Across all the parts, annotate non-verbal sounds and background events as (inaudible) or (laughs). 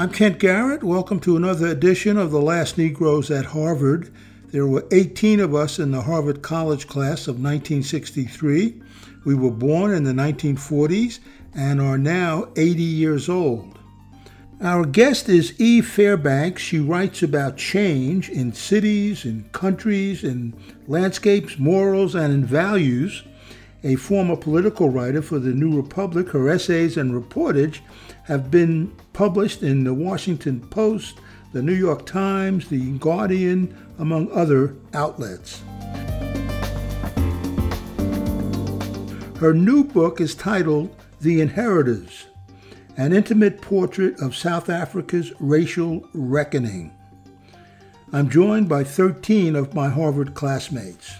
I'm Kent Garrett. Welcome to another edition of The Last Negroes at Harvard. There were 18 of us in the Harvard College class of 1963. We were born in the 1940s and are now 80 years old. Our guest is Eve Fairbanks. She writes about change in cities, in countries, in landscapes, morals, and in values. A former political writer for the New Republic, her essays and reportage have been published in the Washington Post, the New York Times, the Guardian, among other outlets. Her new book is titled The Inheritors An Intimate Portrait of South Africa's Racial Reckoning. I'm joined by 13 of my Harvard classmates.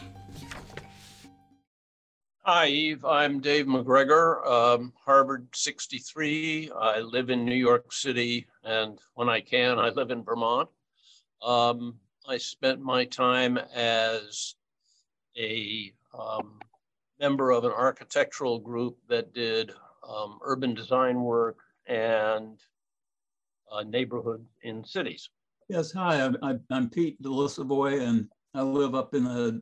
Hi, Eve. I'm Dave McGregor, um, Harvard 63. I live in New York City, and when I can, I live in Vermont. Um, I spent my time as a um, member of an architectural group that did um, urban design work and uh, neighborhoods in cities. Yes, hi, I'm, I'm Pete Delisavoy, and I live up in the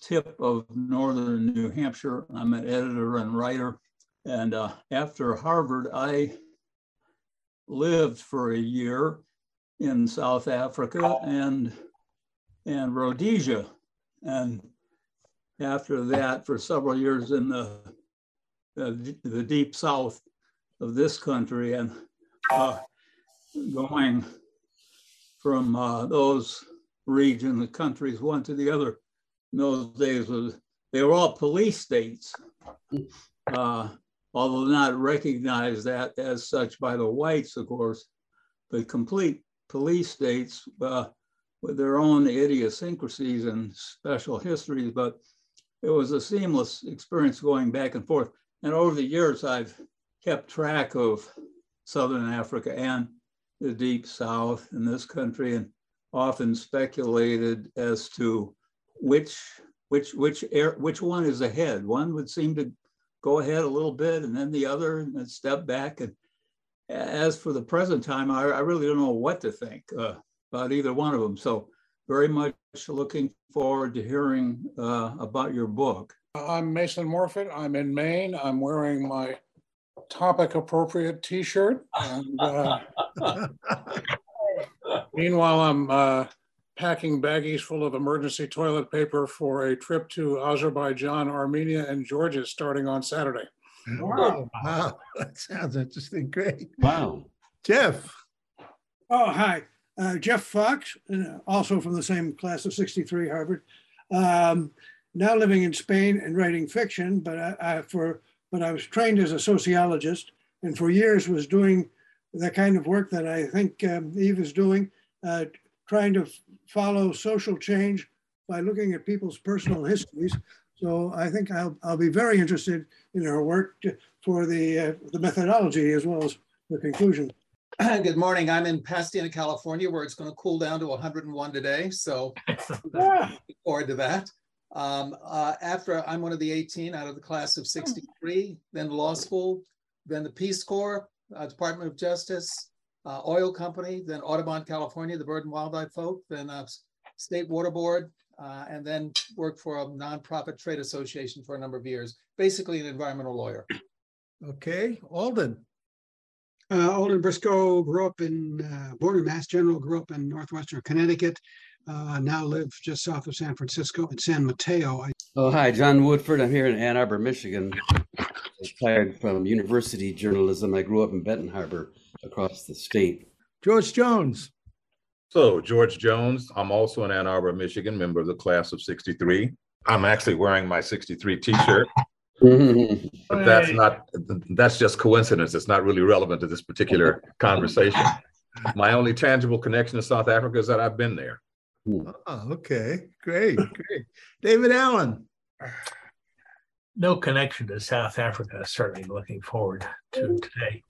tip of northern New Hampshire. I'm an editor and writer. And uh, after Harvard, I lived for a year in South Africa and, and Rhodesia. And after that for several years in the, the, the deep south of this country and uh, going from uh, those regions, the countries, one to the other. In those days, was they were all police states, uh, although not recognized that as such by the whites, of course, but complete police states uh, with their own idiosyncrasies and special histories. But it was a seamless experience going back and forth. And over the years, I've kept track of Southern Africa and the Deep South in this country, and often speculated as to which which which air, which one is ahead. One would seem to go ahead a little bit, and then the other and then step back. And as for the present time, I, I really don't know what to think uh, about either one of them. So very much looking forward to hearing uh, about your book. I'm Mason Morfitt. I'm in Maine. I'm wearing my topic appropriate T-shirt. And, uh, (laughs) meanwhile, I'm uh, packing baggies full of emergency toilet paper for a trip to Azerbaijan, Armenia, and Georgia starting on Saturday. Wow. wow. (laughs) That sounds interesting. Great. Wow. Jeff. Oh, hi. Uh, Jeff Fox, uh, also from the same class of 63 Harvard. Um, now living in Spain and writing fiction, but I, I, for but I was trained as a sociologist and for years was doing the kind of work that I think um, Eve is doing, uh, trying to follow social change by looking at people's personal histories. So I think I'll, I'll be very interested in her work to, for the, uh, the methodology as well as the conclusion. (clears throat) Good morning. I'm in Pasadena, California, where it's going to cool down to 101 today. So (laughs) (laughs) looking forward to that. Um, uh, after I'm one of the 18 out of the class of 63, then law school, then the Peace Corps, uh, Department of Justice, uh, oil company, then Audubon, California, the Bird and Wildlife folk, then uh, State Water Board, uh, and then worked for a nonprofit trade association for a number of years, basically an environmental lawyer. Okay, Alden. Uh, Alden Briscoe grew up in, uh, born in Mass General, grew up in Northwestern Connecticut, uh, now live just south of San Francisco in San Mateo. I- Oh, hi, John Woodford. I'm here in Ann Arbor, Michigan. Retired from university journalism. I grew up in Benton Harbor across the state. George Jones. So, George Jones, I'm also in Ann Arbor, Michigan, member of the class of 63. I'm actually wearing my 63 t shirt, (laughs) but that's not, that's just coincidence. It's not really relevant to this particular conversation. My only tangible connection to South Africa is that I've been there. Oh, okay. Great. Great. David Allen. No connection to South Africa. Certainly looking forward to today.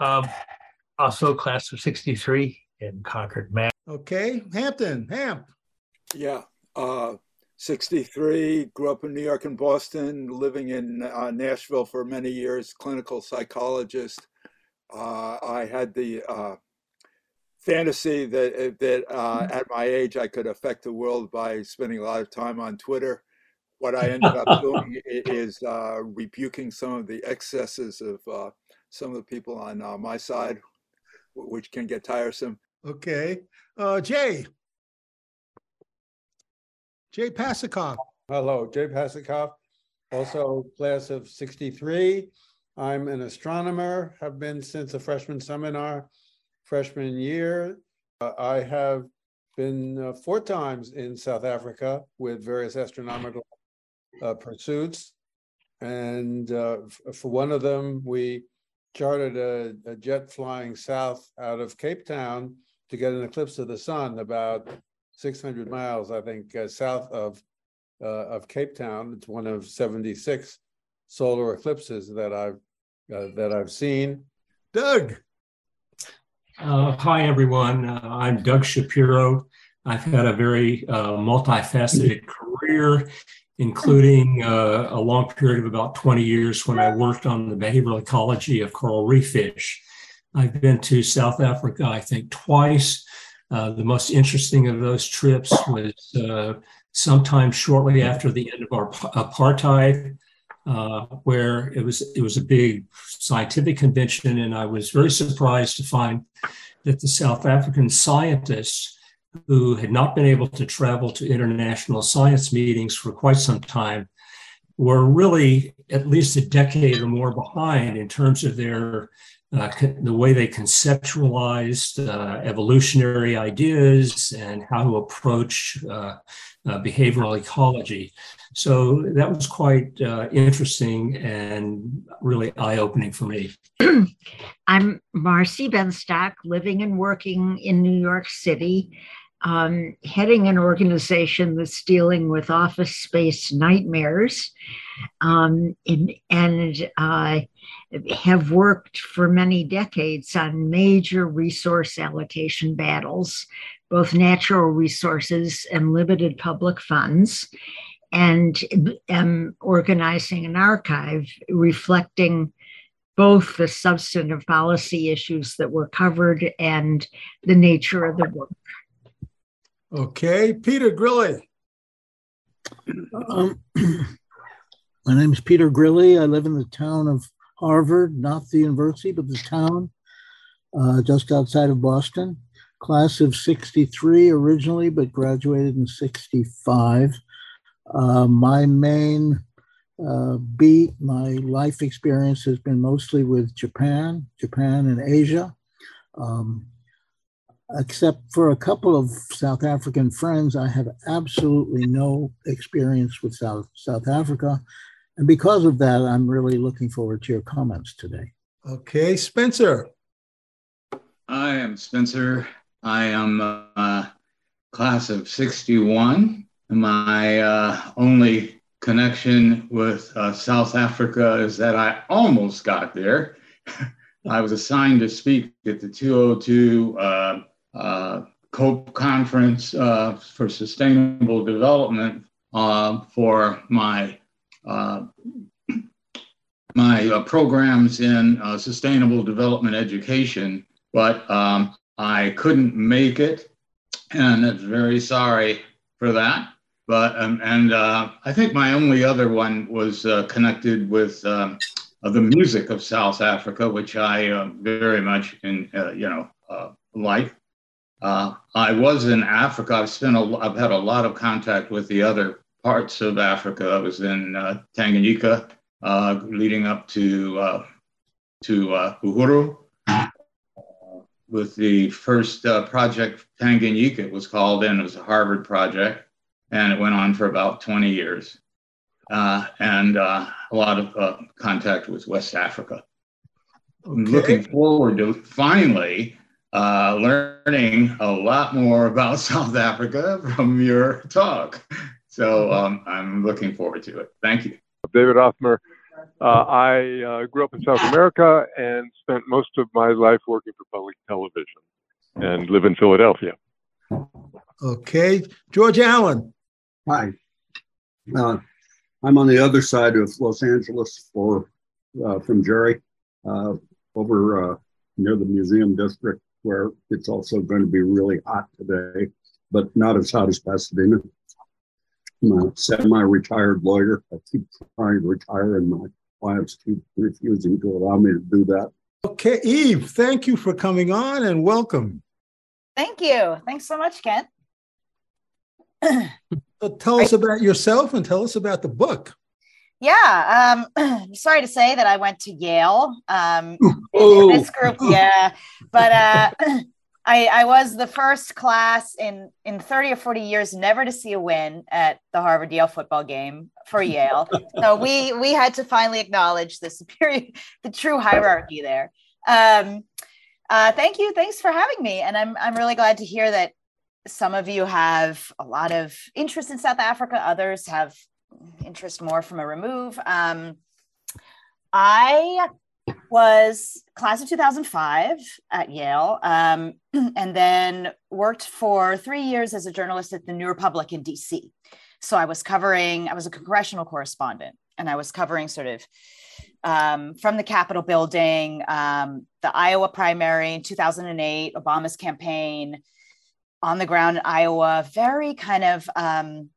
Um, also, class of 63 in Concord, Mass. Okay. Hampton. Hamp. Yeah. Uh, 63, grew up in New York and Boston, living in uh, Nashville for many years, clinical psychologist. Uh, I had the uh, fantasy that that uh, at my age I could affect the world by spending a lot of time on Twitter. What I ended up doing is uh, rebuking some of the excesses of uh, some of the people on uh, my side, which can get tiresome. Okay, uh, Jay. Jay Pasachoff. Hello, Jay Pasachoff, also class of 63. I'm an astronomer, have been since a freshman seminar freshman year. Uh, I have been uh, four times in South Africa with various astronomical uh, pursuits. And uh, for one of them, we chartered a, a, jet flying south out of Cape Town to get an eclipse of the sun about 600 miles, I think, uh, south of uh, of Cape Town. It's one of 76 solar eclipses that I've that I've seen. Doug. Uh, hi, everyone. Uh, I'm Doug Shapiro. I've had a very uh, multifaceted career, including uh, a long period of about 20 years when I worked on the behavioral ecology of coral reef fish. I've been to South Africa, I think, twice. Uh, the most interesting of those trips was uh, sometime shortly after the end of our apartheid uh, where it was it was a big scientific convention, and I was very surprised to find that the South African scientists who had not been able to travel to international science meetings for quite some time were really at least a decade or more behind in terms of their uh, the way they conceptualized uh, evolutionary ideas and how to approach uh, uh behavioral ecology. So that was quite uh, interesting and really eye opening for me. (clears throat) I'm Marcy Benstock, living and working in New York City, um, heading an organization that's dealing with office space nightmares, um, in, and uh, have worked for many decades on major resource allocation battles, both natural resources and limited public funds and am organizing an archive reflecting both the substantive policy issues that were covered and the nature of the work. Okay, Peter Grilli. Um, (clears throat) my name is Peter Grilli. I live in the town of Harvard, not the university, but the town uh, just outside of Boston. Class of 63 originally, but graduated in 65. Uh, my main uh, beat, my life experience has been mostly with Japan, Japan and Asia. Um, except for a couple of South African friends, I have absolutely no experience with South, South Africa. And because of that, I'm really looking forward to your comments today. Okay, Spencer. I am Spencer. I am a uh, class of 61. My uh, only connection with uh, South Africa is that I almost got there. (laughs) I was assigned to speak at the 202 uh, uh, COPE conference uh, for sustainable development uh, for my uh, my programs in sustainable development education, but um, I couldn't make it, and I'm very sorry for that. But um, and uh, I think my only other one was uh, connected with um, uh, the music of South Africa, which I uh, very much in uh, you know uh. I was in Africa. I've spent a, I've had a lot of contact with the other parts of Africa. I was in Tanganyika, leading up to to Uhuru with the first uh, project Tanganyika it was called and it was a Harvard project and it went on for about 20 years. Uh, and uh, a lot of uh, contact with West Africa. Okay. Looking forward to finally uh, learning a lot more about (laughs) South Africa from your talk. So um, I'm looking forward to it. Thank you. David Othmer. Uh, I uh, grew up in South America and spent most of my life working for public television and live in Philadelphia. Okay. George Allen. Hi. Uh, I'm on the other side of Los Angeles for uh, from Jerry, uh, over uh, near the museum district where it's also going to be really hot today, but not as hot as Pasadena. I'm a semi-retired lawyer. I keep trying to retire, and my wives keep refusing to allow me to do that. Okay, Eve, thank you for coming on and welcome. Thank you. Thanks so much, Kent. (clears throat) so tell us about yourself and tell us about the book. Yeah, um, (clears throat) sorry to say that I went to Yale. Um, This group, yeah, but uh, (clears throat) I, I was the first class in in 30 or 40 years never to see a win at the Harvard Yale football game for Yale. so we we had to finally acknowledge the superior, the true hierarchy there. Um, uh, thank you, thanks for having me, and I'm I'm really glad to hear that some of you have a lot of interest in South Africa. Others have interest more from a remove. Um, I was class of 2005 at Yale, um, (clears throat) and then worked for three years as a journalist at the New Republic in DC. So I was covering, I was a congressional correspondent, and I was covering sort of um, from the Capitol building, um, the Iowa primary in 2008, Obama's campaign on the ground in Iowa, very kind of um,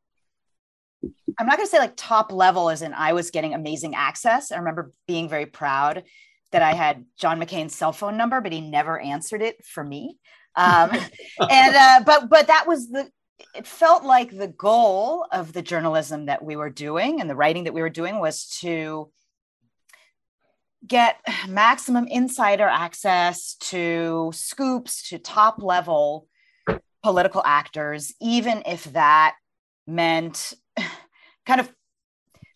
I'm not going to say like top level as in I was getting amazing access. I remember being very proud that I had John McCain's cell phone number, but he never answered it for me. Um, (laughs) and uh, but but that was the it felt like the goal of the journalism that we were doing and the writing that we were doing was to get maximum insider access to scoops to top level political actors even if that meant kind of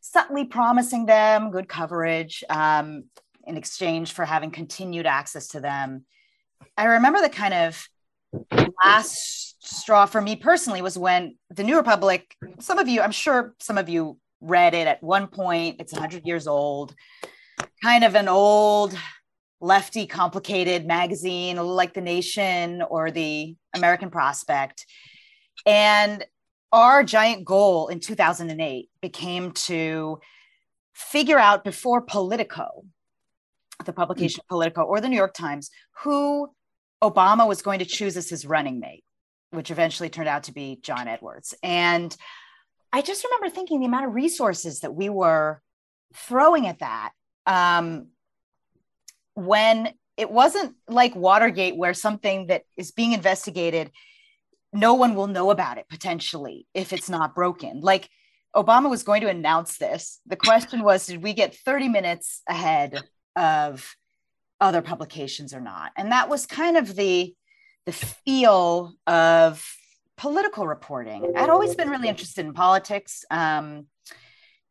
subtly promising them good coverage um, in exchange for having continued access to them. I remember the kind of last straw for me personally was when the New Republic, some of you, I'm sure some of you read it at one point, it's 100 years old, kind of an old lefty complicated magazine like the nation or the american prospect and our giant goal in 2008 became to figure out before Politico, the publication. Politico or the New York Times, who Obama was going to choose as his running mate, which eventually turned out to be John Edwards. And I just remember thinking the amount of resources that we were throwing at that um, when it wasn't like Watergate, where something that is being investigated no one will know about it potentially if it's not broken. Like Obama was going to announce this. The question was, did we get 30 minutes ahead of other publications or not? And that was kind of the the feel of political reporting. I'd always been really interested in politics, um,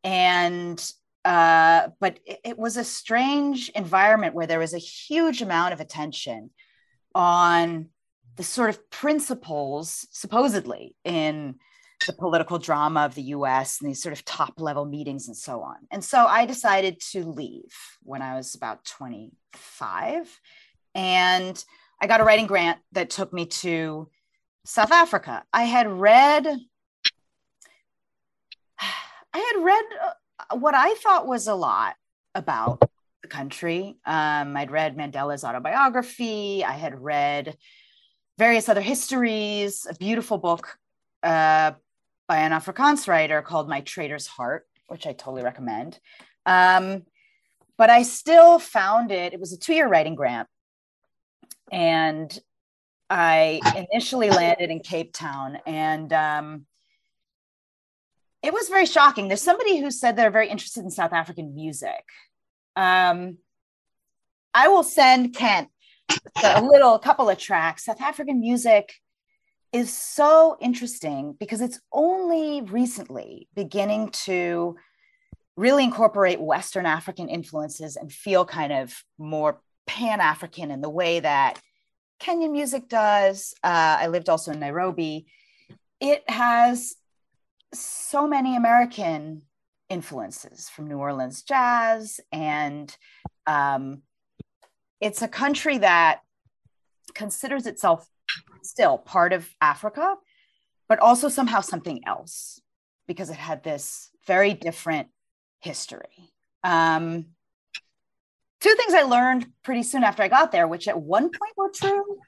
and uh, but it, it was a strange environment where there was a huge amount of attention on the sort of principles supposedly in the political drama of the US and these sort of top level meetings and so on. And so I decided to leave when I was about 25. And I got a writing grant that took me to South Africa. I had read (sighs) I had read uh, what I thought was a lot about the country. Um, I'd read Mandela's autobiography. I had read various other histories, a beautiful book uh, by an Afrikaans writer called My Traitor's Heart, which I totally recommend. Um, but I still found it, it was a two year writing grant. And I initially landed in Cape Town and um, it was very shocking. There's somebody who said they're very interested in South African music. Um, I will send Kent a little a couple of tracks. South African music is so interesting because it's only recently beginning to really incorporate Western African influences and feel kind of more Pan African in the way that Kenyan music does. Uh, I lived also in Nairobi. It has so many American influences from New Orleans jazz and um, it's a country that considers itself still part of Africa, but also somehow something else because it had this very different history. Um, two things I learned pretty soon after I got there, which at one point were true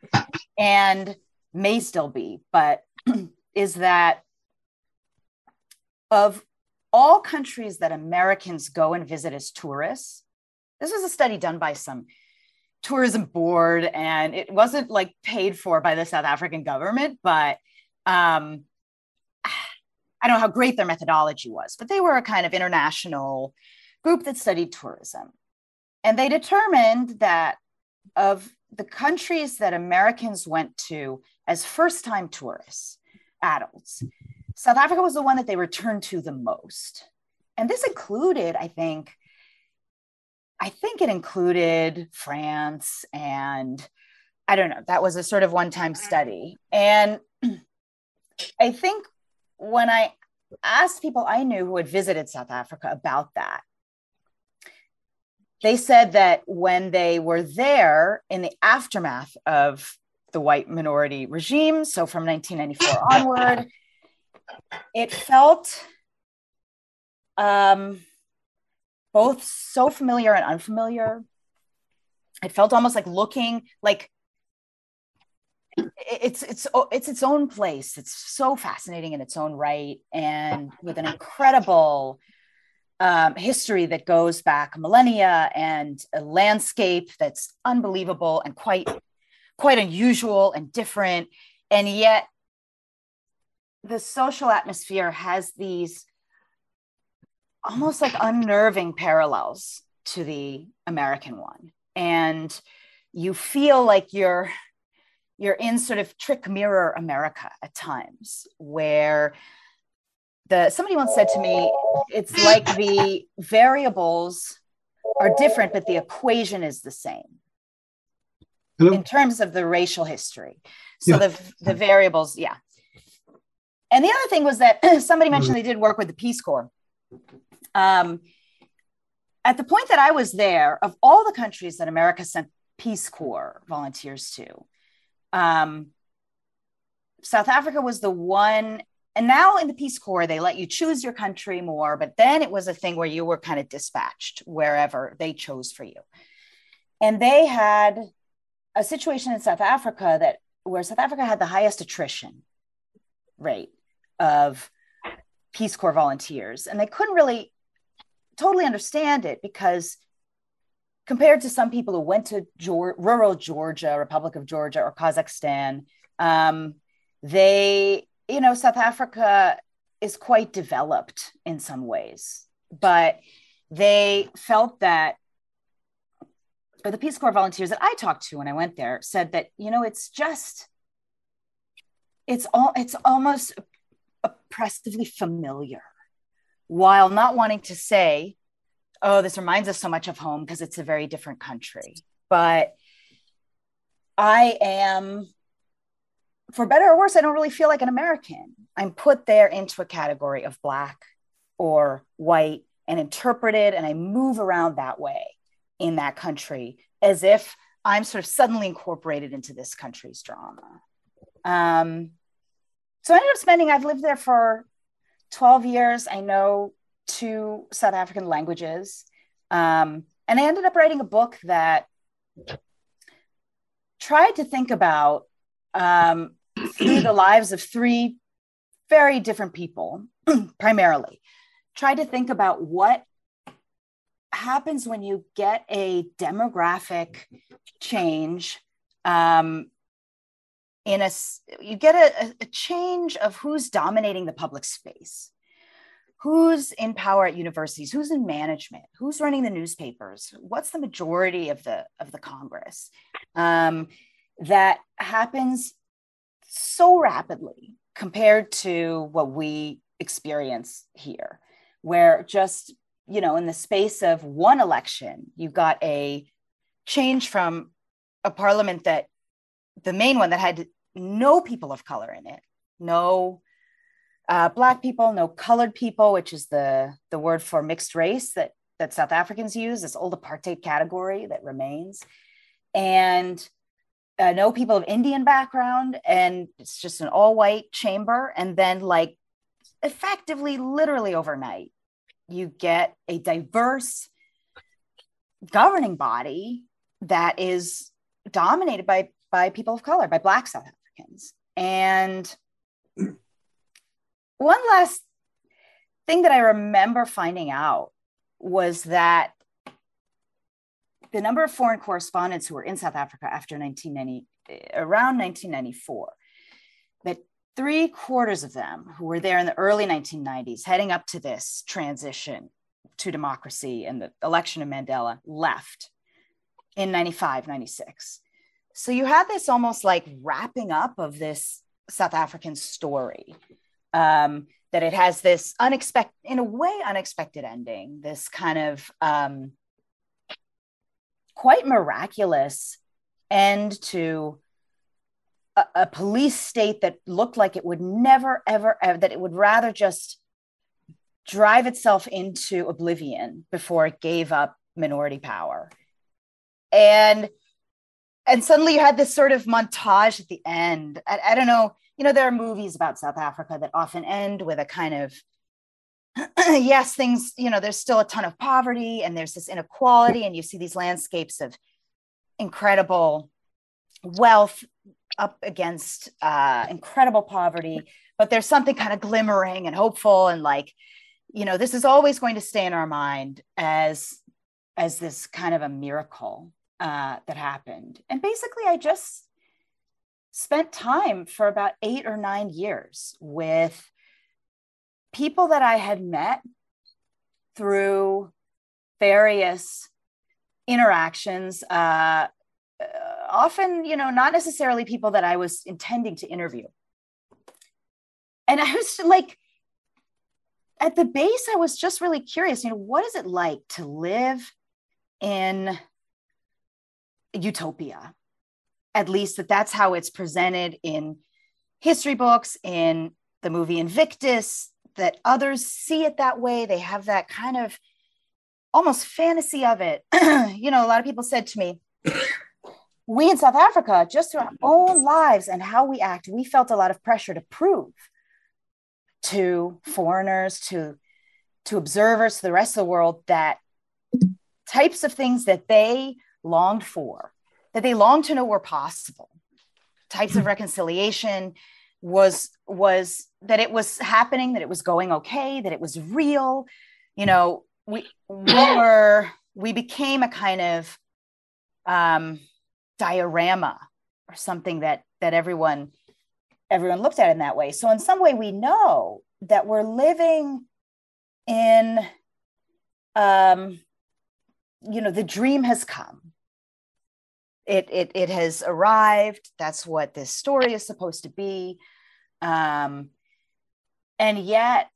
and may still be, but (clears throat) is that of all countries that Americans go and visit as tourists, this was a study done by some tourism board and it wasn't like paid for by the South African government, but um, I don't know how great their methodology was, but they were a kind of international group that studied tourism. And they determined that of the countries that Americans went to as first time tourists, adults, South Africa was the one that they returned to the most. And this included, I think, I think it included France and I don't know, that was a sort of one time study. And (clears throat) I think when I asked people I knew who had visited South Africa about that, they said that when they were there in the aftermath of the white minority regime, so from 1994 (laughs) onward, it felt um, both so familiar and unfamiliar. It felt almost like looking like it's it's it's its own place. It's so fascinating in its own right, and with an incredible um, history that goes back millennia and a landscape that's unbelievable and quite quite unusual and different, and yet the social atmosphere has these almost like unnerving parallels to the American one. And you feel like you're you're in sort of trick mirror America at times where the somebody once said to me, it's like the variables are different, but the equation is the same Hello? in terms of the racial history. So yeah. the, the variables, yeah. And the other thing was that (clears throat) somebody mentioned they did work with the Peace Corps. Um, at the point that I was there, of all the countries that America sent Peace Corps volunteers to, um, South Africa was the one. And now in the Peace Corps, they let you choose your country more, but then it was a thing where you were kind of dispatched wherever they chose for you. And they had a situation in South Africa that where South Africa had the highest attrition rate of Peace Corps volunteers. And they couldn't really totally understand it because compared to some people who went to rural Georgia, Republic of Georgia, or Kazakhstan, um, they, you know, South Africa is quite developed in some ways, but they felt that, or the Peace Corps volunteers that I talked to when I went there said that, you know, it's just, it's all, it's almost oppressively familiar while not wanting to say, oh, this reminds us so much of home because it's a very different country. But I am, for better or worse, I don't really feel like an American. I'm put there into a category of Black or white and interpreted, and I move around that way in that country as if I'm sort of suddenly incorporated into this country's drama. Um, so I ended up spending, I've lived there for 12 years. I know two South African languages. Um, and I ended up writing a book that tried to think about um, through the lives of three very different people, (clears throat) primarily, tried to think about what happens when you get a demographic change um, in a you get a, a change of who's dominating the public space. Who's in power at universities? Who's in management? Who's running the newspapers? What's the majority of the of the congress? Um, that happens so rapidly compared to what we experience here where just you know in the space of one election you've got a change from a parliament that the main one that had no people of color in it, no uh, black people, no colored people, which is the the word for mixed race that that South Africans use, this old apartheid category that remains, and uh, no people of Indian background, and it's just an all white chamber, and then like effectively, literally overnight, you get a diverse governing body that is dominated by by people of color, by Black South Africans. And (clears throat) one last thing that I remember finding out was that the number of foreign correspondents who were in South Africa after 1990, eh, around 1994, that three quarters of them who were there in the early 1990s, heading up to this transition to democracy and the election of Mandela, left in 95, 96. So you had this almost like wrapping up of this South African story. Um, that it has this unexpected, in a way, unexpected ending, this kind of um, quite miraculous end to a, a, police state that looked like it would never, ever, ever, that it would rather just drive itself into oblivion before it gave up minority power. And and suddenly you had this sort of montage at the end. I, I don't know, you know, there are movies about South Africa that often end with a kind of (clears throat) yes, things, you know, there's still a ton of poverty and there's this inequality, and you see these landscapes of incredible wealth up against uh, incredible poverty, but there's something kind of glimmering and hopeful and like, you know, this is always going to stay in our mind as as this kind of a miracle uh, that happened. And basically, I just spent time for about eight or nine years with people that I had met through various interactions, uh, uh, often, you know, not necessarily people that I was intending to interview. And I was (laughs) like, at the base, I was just really curious, you know, what is it like to live in utopia? At least that that's how it's presented in history books, in the movie Invictus, that others see it that way. They have that kind of almost fantasy of it. (clears throat) you know, a lot of people said to me, (coughs) we in South Africa, just through our own lives and how we act, we felt a lot of pressure to prove to foreigners, to, to observers, to the rest of the world that types of things that they longed for, that they longed to know were possible, types of reconciliation, was was that it was happening that it was going okay that it was real. You know we we (coughs) were we became a kind of um diorama or something that that everyone everyone looked at in that way. So in some way we know that we're living in um you know the dream has come it, it, it has arrived. That's what this story is supposed to be. Um, and yet,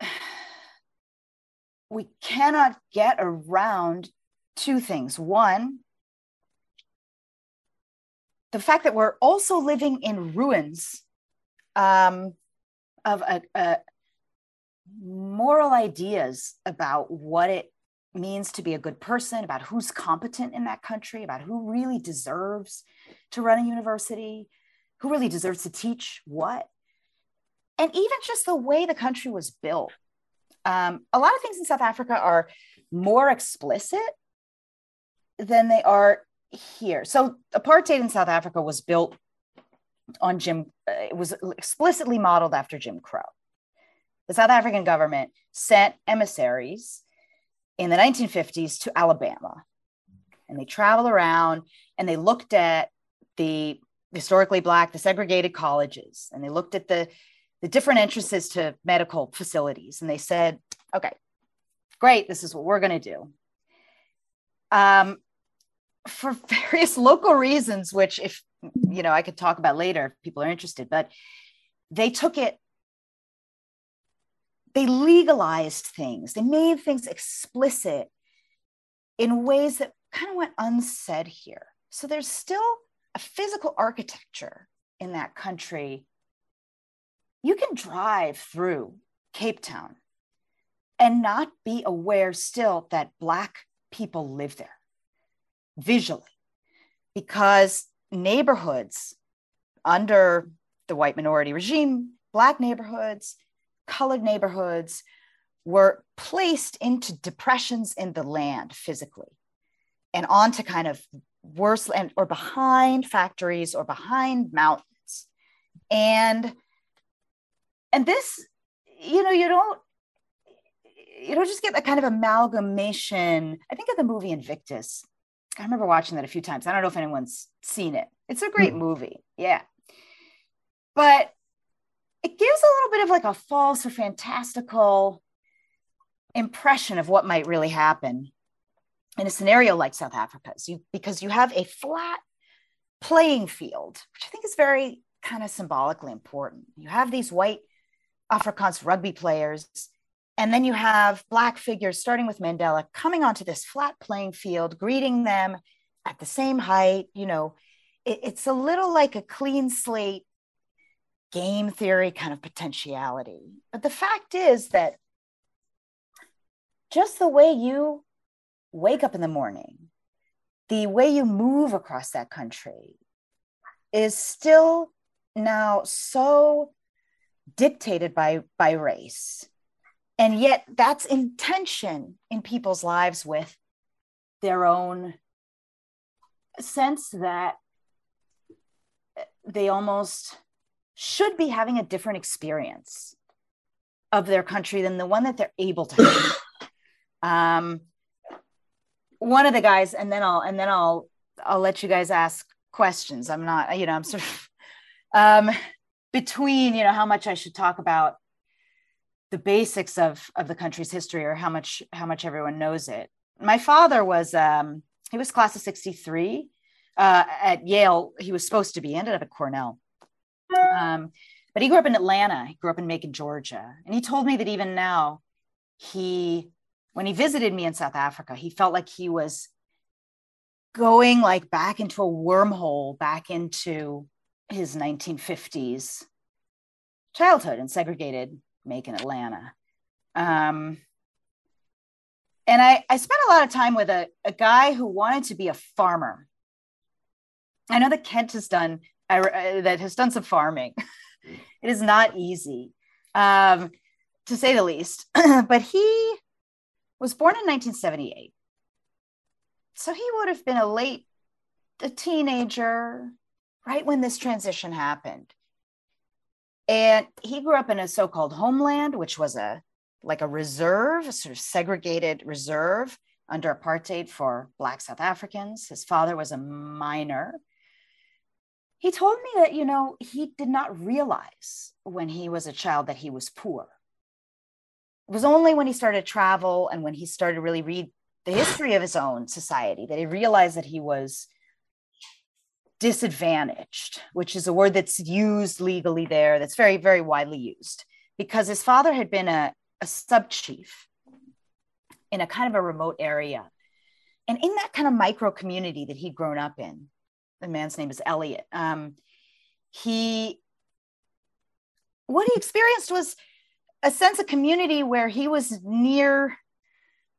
(sighs) we cannot get around two things. One, the fact that we're also living in ruins um, of a, a moral ideas about what it means to be a good person, about who's competent in that country, about who really deserves to run a university, who really deserves to teach what. And even just the way the country was built. Um, a lot of things in South Africa are more explicit than they are here. So apartheid in South Africa was built on Jim, uh, it was explicitly modeled after Jim Crow. The South African government sent emissaries in the 1950s to Alabama. And they traveled around and they looked at the historically Black, the segregated colleges, and they looked at the, the different entrances to medical facilities. And they said, okay, great, this is what we're going to do. Um, for (laughs) various local reasons, which, if you know, I could talk about later if people are interested, but they took it they legalized things, they made things explicit in ways that kind of went unsaid here. So there's still a physical architecture in that country. You can drive through Cape Town and not be aware still that Black people live there visually because neighborhoods under the white minority regime, Black neighborhoods, colored neighborhoods were placed into depressions in the land physically. and onto kind of worse land or behind factories or behind mountains. And and this, you know, you don't you don't just get that kind of amalgamation. I think of the movie Invictus. I remember watching that a few times. I don't know if anyone's seen it. It's a great mm. movie. Yeah. But it gives a little bit of like a false or fantastical impression of what might really happen in a scenario like South Africa's, you, because you have a flat playing field, which I think is very kind of symbolically important. You have these white Afrikaans rugby players, and then you have black figures, starting with Mandela, coming onto this flat playing field, greeting them at the same height. You know, it, it's a little like a clean slate game theory kind of potentiality. But the fact is that just the way you wake up in the morning, the way you move across that country is still now so dictated by, by race. And yet that's intention in people's lives with their own sense that they almost should be having a different experience of their country than the one that they're able to have. (coughs) um, one of the guys, and then I'll and then I'll I'll let you guys ask questions. I'm not, you know, I'm sort of um, between, you know, how much I should talk about the basics of of the country's history or how much how much everyone knows it. My father was um, he was class of 63 uh, at Yale. He was supposed to be, ended up at Cornell. Um, but he grew up in Atlanta. He grew up in Macon, Georgia. And he told me that even now, he when he visited me in South Africa, he felt like he was going like back into a wormhole, back into his 1950s childhood in segregated Macon, Atlanta. Um, and I, I spent a lot of time with a, a guy who wanted to be a farmer. I know that Kent has done that has done some farming. (laughs) it is not easy, um, to say the least. (clears throat) but he was born in 1978. So he would have been a late a teenager, right when this transition happened. And he grew up in a so-called homeland, which was a like a reserve, a sort of segregated reserve under apartheid for Black South Africans. His father was a miner. He told me that, you know, he did not realize when he was a child that he was poor it was only when he started travel and when he started to really read the history of his own society that he realized that he was disadvantaged, which is a word that's used legally there, that's very, very widely used, because his father had been a, a sub chief in a kind of a remote area. And in that kind of micro community that he'd grown up in, the man's name is Elliot, um, he, what he experienced was a sense of community where he was near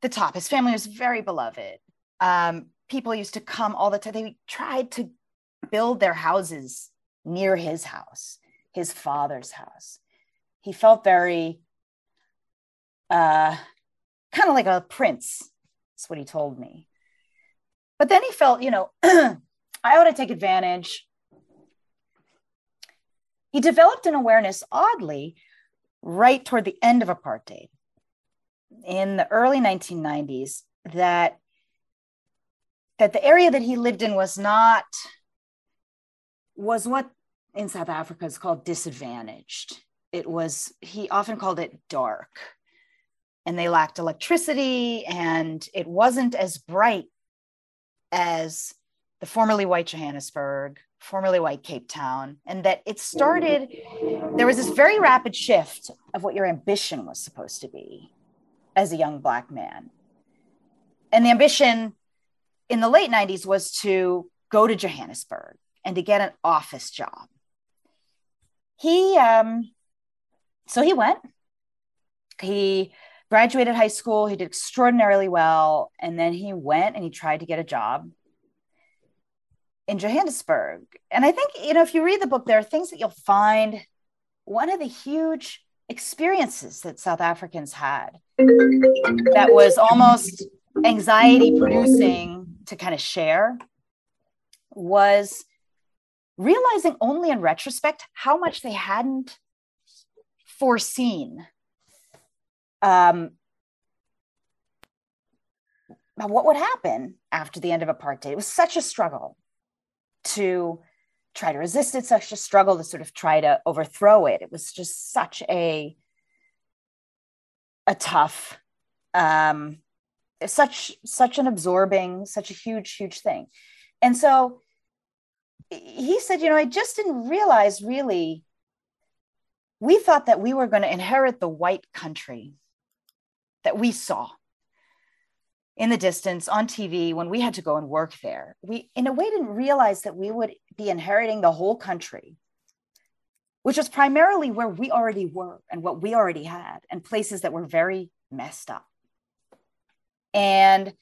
the top. His family was very beloved. Um, people used to come all the time. They tried to build their houses near his house, his father's house. He felt very uh, kind of like a prince. That's what he told me. But then he felt, you know, (clears throat) I ought to take advantage. He developed an awareness, oddly, right toward the end of apartheid in the early 1990s that that the area that he lived in was not was what in South Africa is called disadvantaged. It was he often called it dark. And they lacked electricity and it wasn't as bright as the formerly white Johannesburg formerly white Cape Town, and that it started, there was this very rapid shift of what your ambition was supposed to be as a young Black man. And the ambition in the late 90s was to go to Johannesburg and to get an office job. He, um, so he went, he graduated high school, he did extraordinarily well, and then he went and he tried to get a job in Johannesburg. And I think, you know, if you read the book, there are things that you'll find. One of the huge experiences that South Africans had that was almost anxiety producing to kind of share was realizing only in retrospect how much they hadn't foreseen um, what would happen after the end of apartheid. It was such a struggle to try to resist it, such a struggle to sort of try to overthrow it. It was just such a a tough, um, such such an absorbing, such a huge, huge thing. And so he said, you know, I just didn't realize really. We thought that we were going to inherit the white country that we saw in the distance on TV when we had to go and work there. We, in a way, didn't realize that we would be inheriting the whole country, which was primarily where we already were and what we already had, and places that were very messed up. And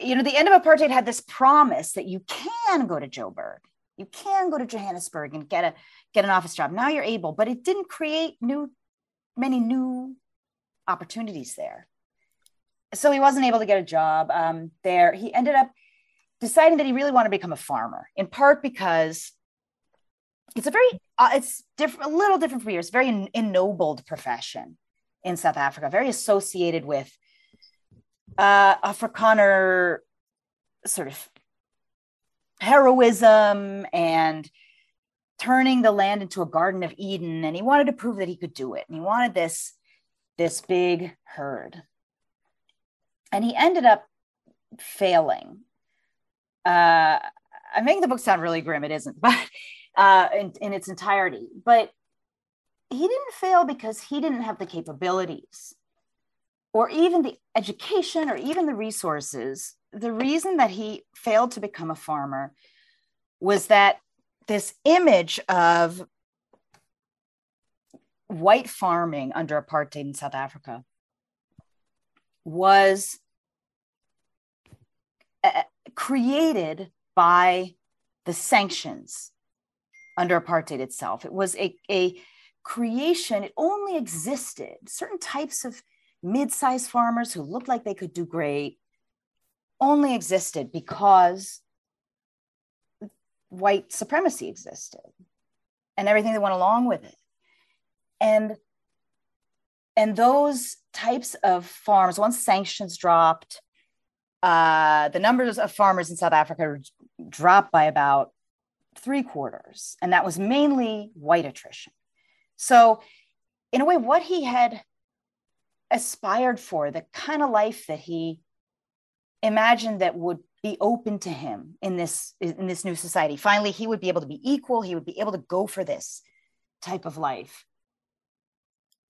you know, the end of apartheid had this promise that you can go to Joburg, you can go to Johannesburg and get a get an office job. Now you're able, but it didn't create new many new opportunities there so he wasn't able to get a job um, there. He ended up deciding that he really wanted to become a farmer, in part because it's a very uh, it's different, a little different for years. Very ennobled profession in South Africa, very associated with uh, Afrikaner sort of heroism and turning the land into a garden of eden and he wanted to prove that he could do it and he wanted this this big herd and he ended up failing. Uh, I'm making the book sound really grim. It isn't, (laughs) but uh, in, in its entirety. But he didn't fail because he didn't have the capabilities or even the education or even the resources. The reason that he failed to become a farmer was that this image of white farming under apartheid in South Africa was created by the sanctions under apartheid itself. It was a, a creation, it only existed. Certain types of mid sized farmers who looked like they could do great only existed because white supremacy existed and everything that went along with it. And and those types of farms, once sanctions dropped, uh, the numbers of farmers in South Africa dropped by about three quarters, and that was mainly white attrition. So, in a way, what he had aspired for, the kind of life that he imagined that would be open to him in this in this new society, finally, he would be able to be equal. He would be able to go for this type of life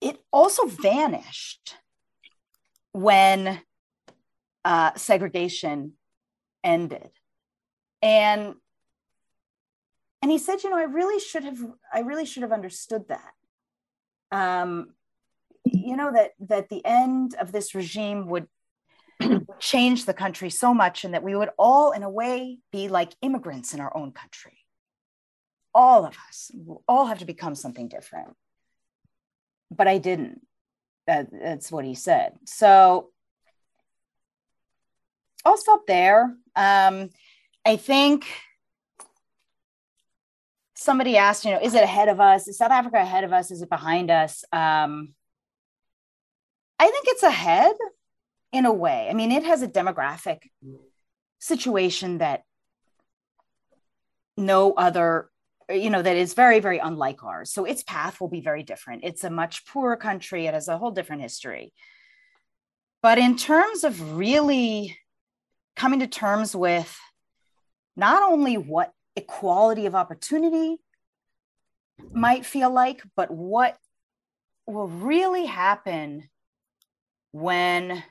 it also vanished when uh, segregation ended. And and he said, you know, I really should have, I really should have understood that. Um, you know that that the end of this regime would change the country so much, and that we would all, in a way, be like immigrants in our own country. All of us all have to become something different but I didn't. That, that's what he said. So I'll stop there. Um, I think somebody asked, you know, is it ahead of us? Is South Africa ahead of us? Is it behind us? Um, I think it's ahead in a way. I mean, it has a demographic situation that no other you know that is very very unlike ours so its path will be very different it's a much poorer country it has a whole different history but in terms of really coming to terms with not only what equality of opportunity might feel like but what will really happen when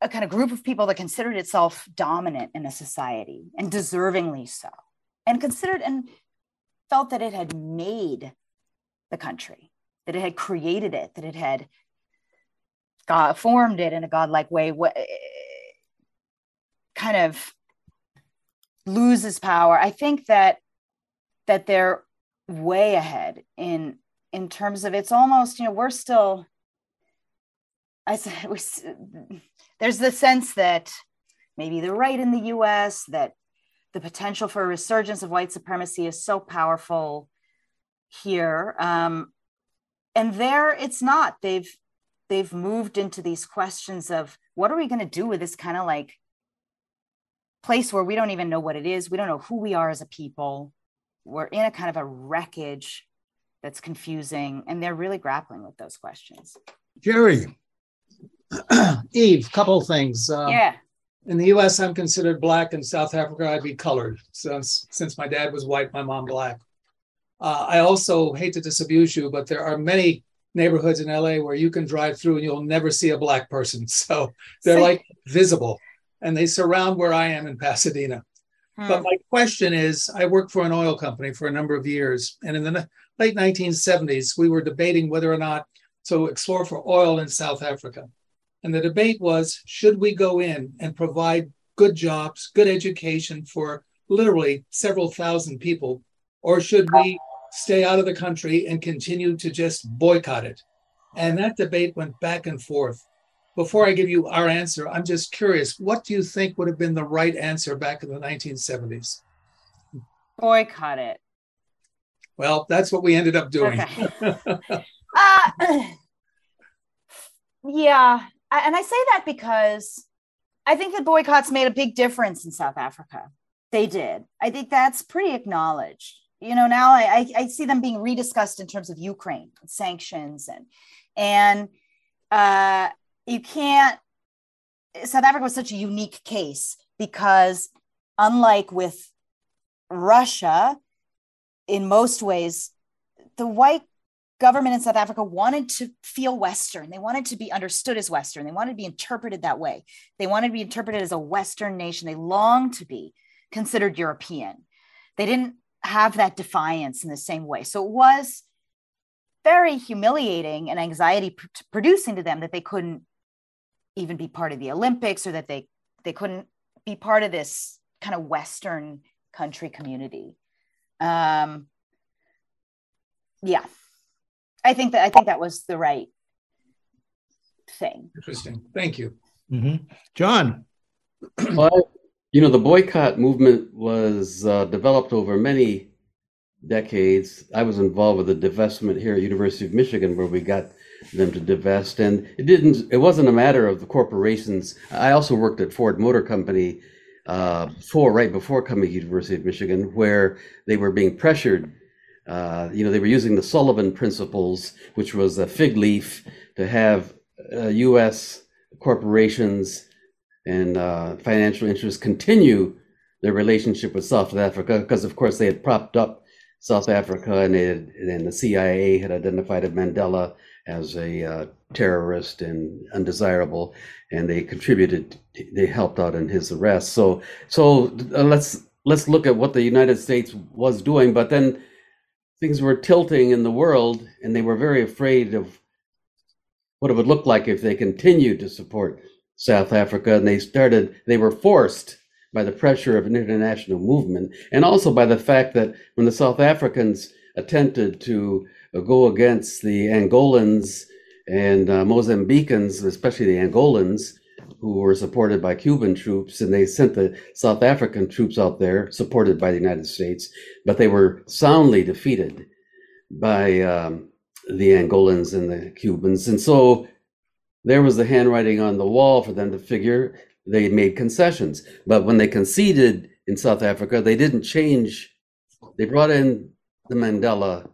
a kind of group of people that considered itself dominant in a society and deservingly so and considered and felt that it had made the country, that it had created it, that it had God formed it in a godlike way, kind of loses power. I think that that they're way ahead in in terms of it's almost you know we're still I said (laughs) we, there's the sense that maybe the right in the US, that the potential for a resurgence of white supremacy is so powerful here. Um, and there it's not. They've they've moved into these questions of what are we going to do with this kind of like place where we don't even know what it is. We don't know who we are as a people. We're in a kind of a wreckage that's confusing, and they're really grappling with those questions. Jerry. (clears throat) Eve, couple things. Uh, yeah. In the U.S., I'm considered black. In South Africa, I'd be colored. Since since my dad was white, my mom black. Uh, I also hate to disabuse you, but there are many neighborhoods in LA where you can drive through and you'll never see a black person. (laughs) So they're (laughs) like visible and they surround where I am in Pasadena. Hmm. But my question is I worked for an oil company for a number of years. And in the late 1970s, we were debating whether or not to explore for oil in South Africa. And the debate was should we go in and provide good jobs, good education for literally several thousand people, or should we stay out of the country and continue to just boycott it? And that debate went back and forth. Before I give you our answer, I'm just curious what do you think would have been the right answer back in the 1970s? Boycott it. Well, that's what we ended up doing. Okay. (laughs) uh, yeah. And I say that because I think that boycotts made a big difference in South Africa. They did. I think that's pretty acknowledged. You know, now I, I, see them being rediscussed in terms of Ukraine sanctions and and uh, you can't. South Africa was such a unique case because, unlike with Russia, in most ways, the white government in South Africa wanted to feel Western. They wanted to be understood as Western. They wanted to be interpreted that way. They wanted to be interpreted as a Western nation. They longed to be considered European. They didn't have that defiance in the same way. So it was very humiliating and anxiety producing to them that they couldn't even be part of the Olympics or that they they couldn't be part of this kind of Western country community. Um, yeah, I think that I think that was the right thing. Interesting. Thank you, mm-hmm. John. (clears throat) well, you know, the boycott movement was uh, developed over many decades. I was involved with the divestment here at University of Michigan, where we got them to divest, and it didn't. It wasn't a matter of the corporations. I also worked at Ford Motor Company uh, before, right before coming to University of Michigan, where they were being pressured. Uh, you know, they were using the Sullivan principles, which was a fig leaf to have uh, U.S. corporations and uh, financial interests continue their relationship with South Africa, because of course they had propped up South Africa, and, had, and the CIA had identified a Mandela as a uh, terrorist and undesirable, and they contributed, they helped out in his arrest. So, so uh, let's let's look at what the United States was doing, but then things were tilting in the world, and they were very afraid of what it would look like if they continued to support South Africa, and they started, they were forced by the pressure of an international movement, and also by the fact that when the South Africans attempted to go against the Angolans and uh, Mozambicans, especially the Angolans, who were supported by Cuban troops, and they sent the South African troops out there, supported by the United States, but they were soundly defeated by um, the Angolans and the Cubans. And so there was the handwriting on the wall for them to figure they made concessions. But when they conceded in South Africa, they didn't change. They brought in the Mandela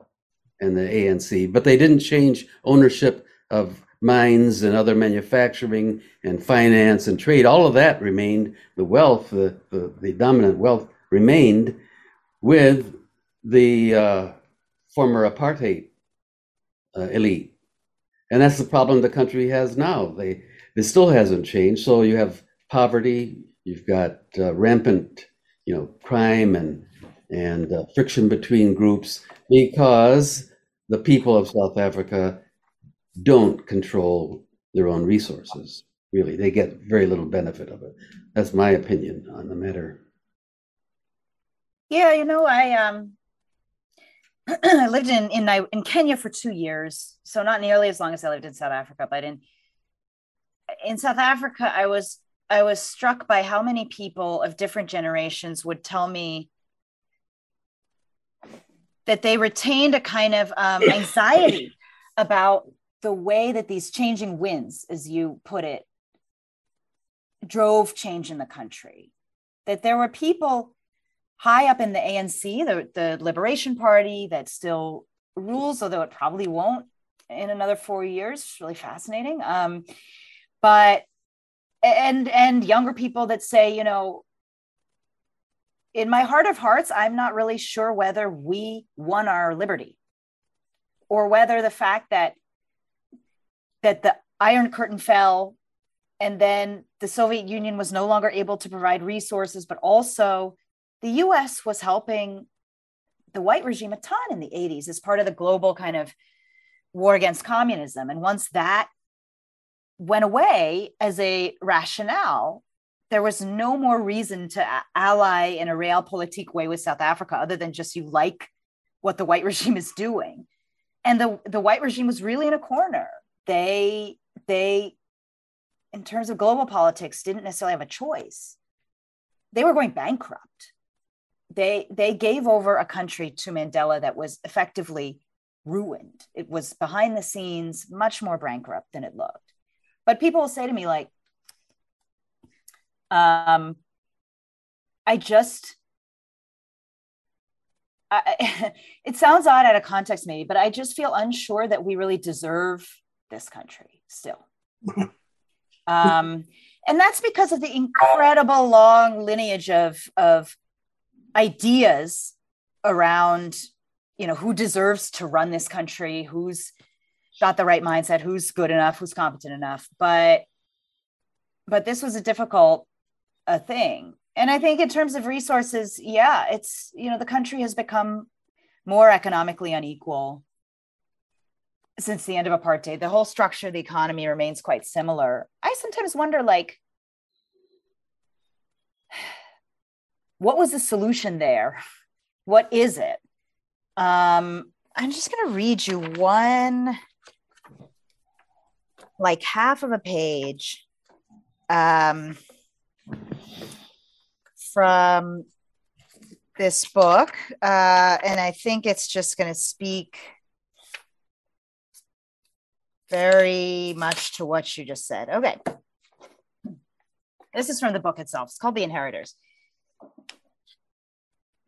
and the ANC, but they didn't change ownership of mines and other manufacturing and finance and trade. All of that remained. The wealth, the, the, the dominant wealth remained with the uh, former apartheid uh, elite. And that's the problem the country has now. They, it still hasn't changed. So you have poverty, you've got uh, rampant, you know, crime and and uh, friction between groups because the people of South Africa don't control their own resources. Really, they get very little benefit of it. That's my opinion on the matter. Yeah, you know, I um, (clears throat) I lived in in in Kenya for two years, so not nearly as long as I lived in South Africa, but in in South Africa, I was I was struck by how many people of different generations would tell me that they retained a kind of um, (coughs) anxiety about the way that these changing winds, as you put it, drove change in the country. That there were people high up in the ANC, the, the Liberation Party, that still rules, although it probably won't in another four years. It's really fascinating. Um, but and and younger people that say, you know, in my heart of hearts, I'm not really sure whether we won our liberty or whether the fact that that the Iron Curtain fell and then the Soviet Union was no longer able to provide resources, but also the US was helping the white regime a ton in the 80s as part of the global kind of war against communism. And once that went away as a rationale, there was no more reason to ally in a realpolitik way with South Africa other than just you like what the white (laughs) regime is doing. And the, the white regime was really in a corner. They, they, in terms of global politics, didn't necessarily have a choice. They were going bankrupt they they gave over a country to Mandela that was effectively ruined. It was behind the scenes much more bankrupt than it looked. But people will say to me like, um, I just. I, (laughs) it sounds odd out of context, maybe, but I just feel unsure that we really deserve this country still. (laughs) um, and that's because of the incredible long lineage of, of ideas around you know who deserves to run this country who's got the right mindset who's good enough who's competent enough but but this was a difficult a thing and i think in terms of resources yeah it's you know the country has become more economically unequal since the end of apartheid the whole structure of the economy remains quite similar i sometimes wonder like (sighs) what was the solution there? What is it? Um, I'm just going to read you one, like half of a page um, from this book. Uh, and I think it's just going to speak very much to what you just said. Okay. This is from the book itself. It's called The Inheritors.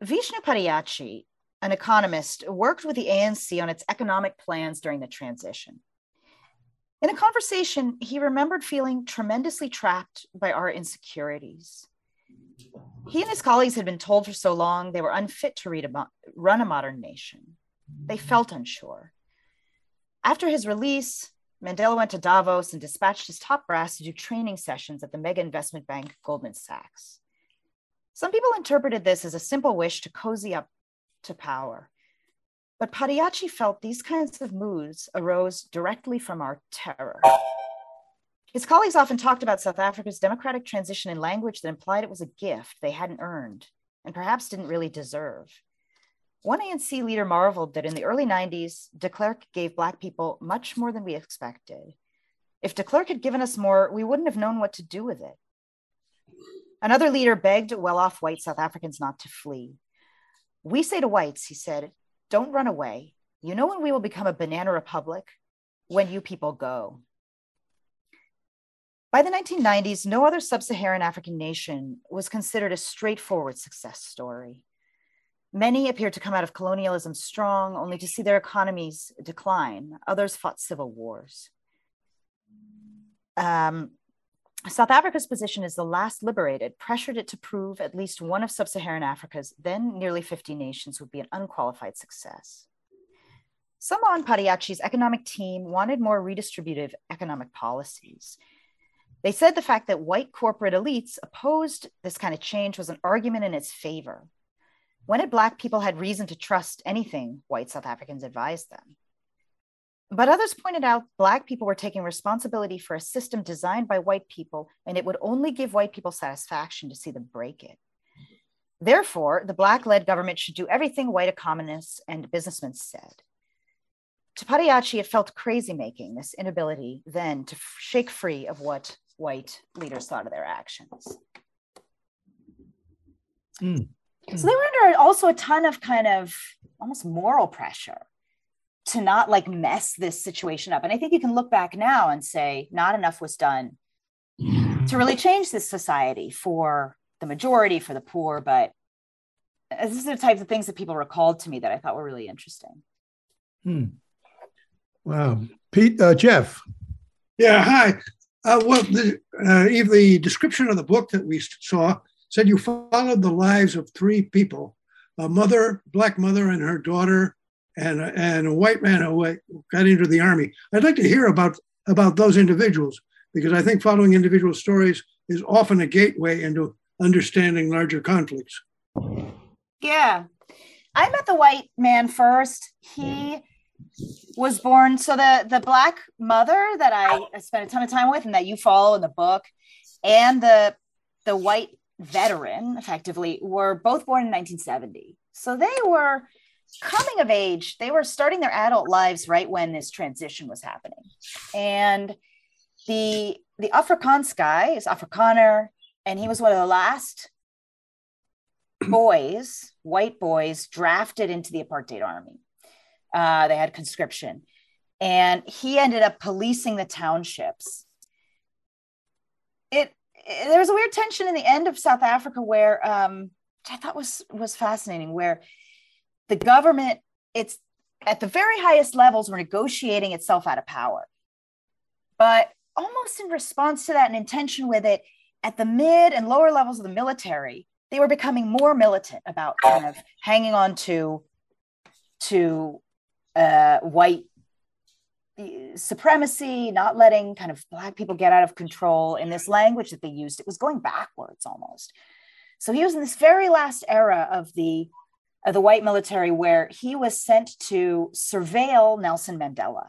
Vishnu Padayachee, an economist, worked with the ANC on its economic plans during the transition. In a conversation, he remembered feeling tremendously trapped by our insecurities. He and his colleagues had been told for so long they were unfit to a, run a modern nation. They mm-hmm. felt unsure. After his release, Mandela went to Davos and dispatched his top brass to do training sessions at the mega investment bank Goldman Sachs. Some people interpreted this as a simple wish to cozy up to power. But Padayachee felt these kinds of moods arose directly from our terror. His colleagues often talked about South Africa's democratic transition in language that implied it was a gift they hadn't earned and perhaps didn't really deserve. One ANC leader marveled that in the early 90s, de Klerk gave Black people much more than we expected. If de Klerk had given us more, we wouldn't have known what to do with it. Another leader begged well off white South Africans not to flee. We say to whites, he said, don't run away. You know when we will become a banana republic? When you people go. By the 1990s, no other sub Saharan African nation was considered a straightforward success story. Many appeared to come out of colonialism strong, only to see their economies decline. Others fought civil wars. Um, South Africa's position as the last liberated pressured it to prove at least one of sub Saharan Africa's then nearly 50 nations would be an unqualified success. Some on Padayachee's economic team wanted more redistributive economic policies. They said the fact that white corporate elites opposed this kind of change was an argument in its favor. When had Black people had reason to trust anything white South Africans advised them? But others pointed out Black people were taking responsibility for a system designed by white people, and it would only give white people satisfaction to see them break it. Therefore, the Black led government should do everything white economists and businessmen said. to Padayachee, it felt crazy making, this inability then to shake free of what white leaders thought of their actions. Mm. So they were under also a ton of kind of almost moral pressure to not like mess this situation up. And I think you can look back now and say not enough was done to really change this society for the majority, for the poor. But these are the types of things that people recalled to me that I thought were really interesting. Hmm. Wow. Pete, uh, Jeff. Yeah, hi. Uh, well, the, uh, Eve, the description of the book that we saw said you followed the lives of three people a mother, black mother, and her daughter, and, and a white man who got into the army. I'd like to hear about, about those individuals because I think following individual stories is often a gateway into understanding larger conflicts. Yeah. I met the white man first. He was born so the the black mother that I spent a ton of time with and that you follow in the book and the the white veteran effectively were both born in 1970. So they were coming of age. They were starting their adult lives right when this transition was happening. And the the Afrikaans guy is Afrikaner and he was one of the last boys, white boys, drafted into the apartheid army. Uh, they had conscription. And he ended up policing the townships. It, it- there was a weird tension in the end of South Africa where um, which I thought was was fascinating, where the government, it's at the very highest levels, were negotiating itself out of power. But almost in response to that and intention with it, at the mid and lower levels of the military, they were becoming more militant about kind of hanging on to to uh, white uh, supremacy, not letting kind of black people get out of control in this language that they used. It was going backwards almost. So he was in this very last era of the of the white military where he was sent to surveil Nelson Mandela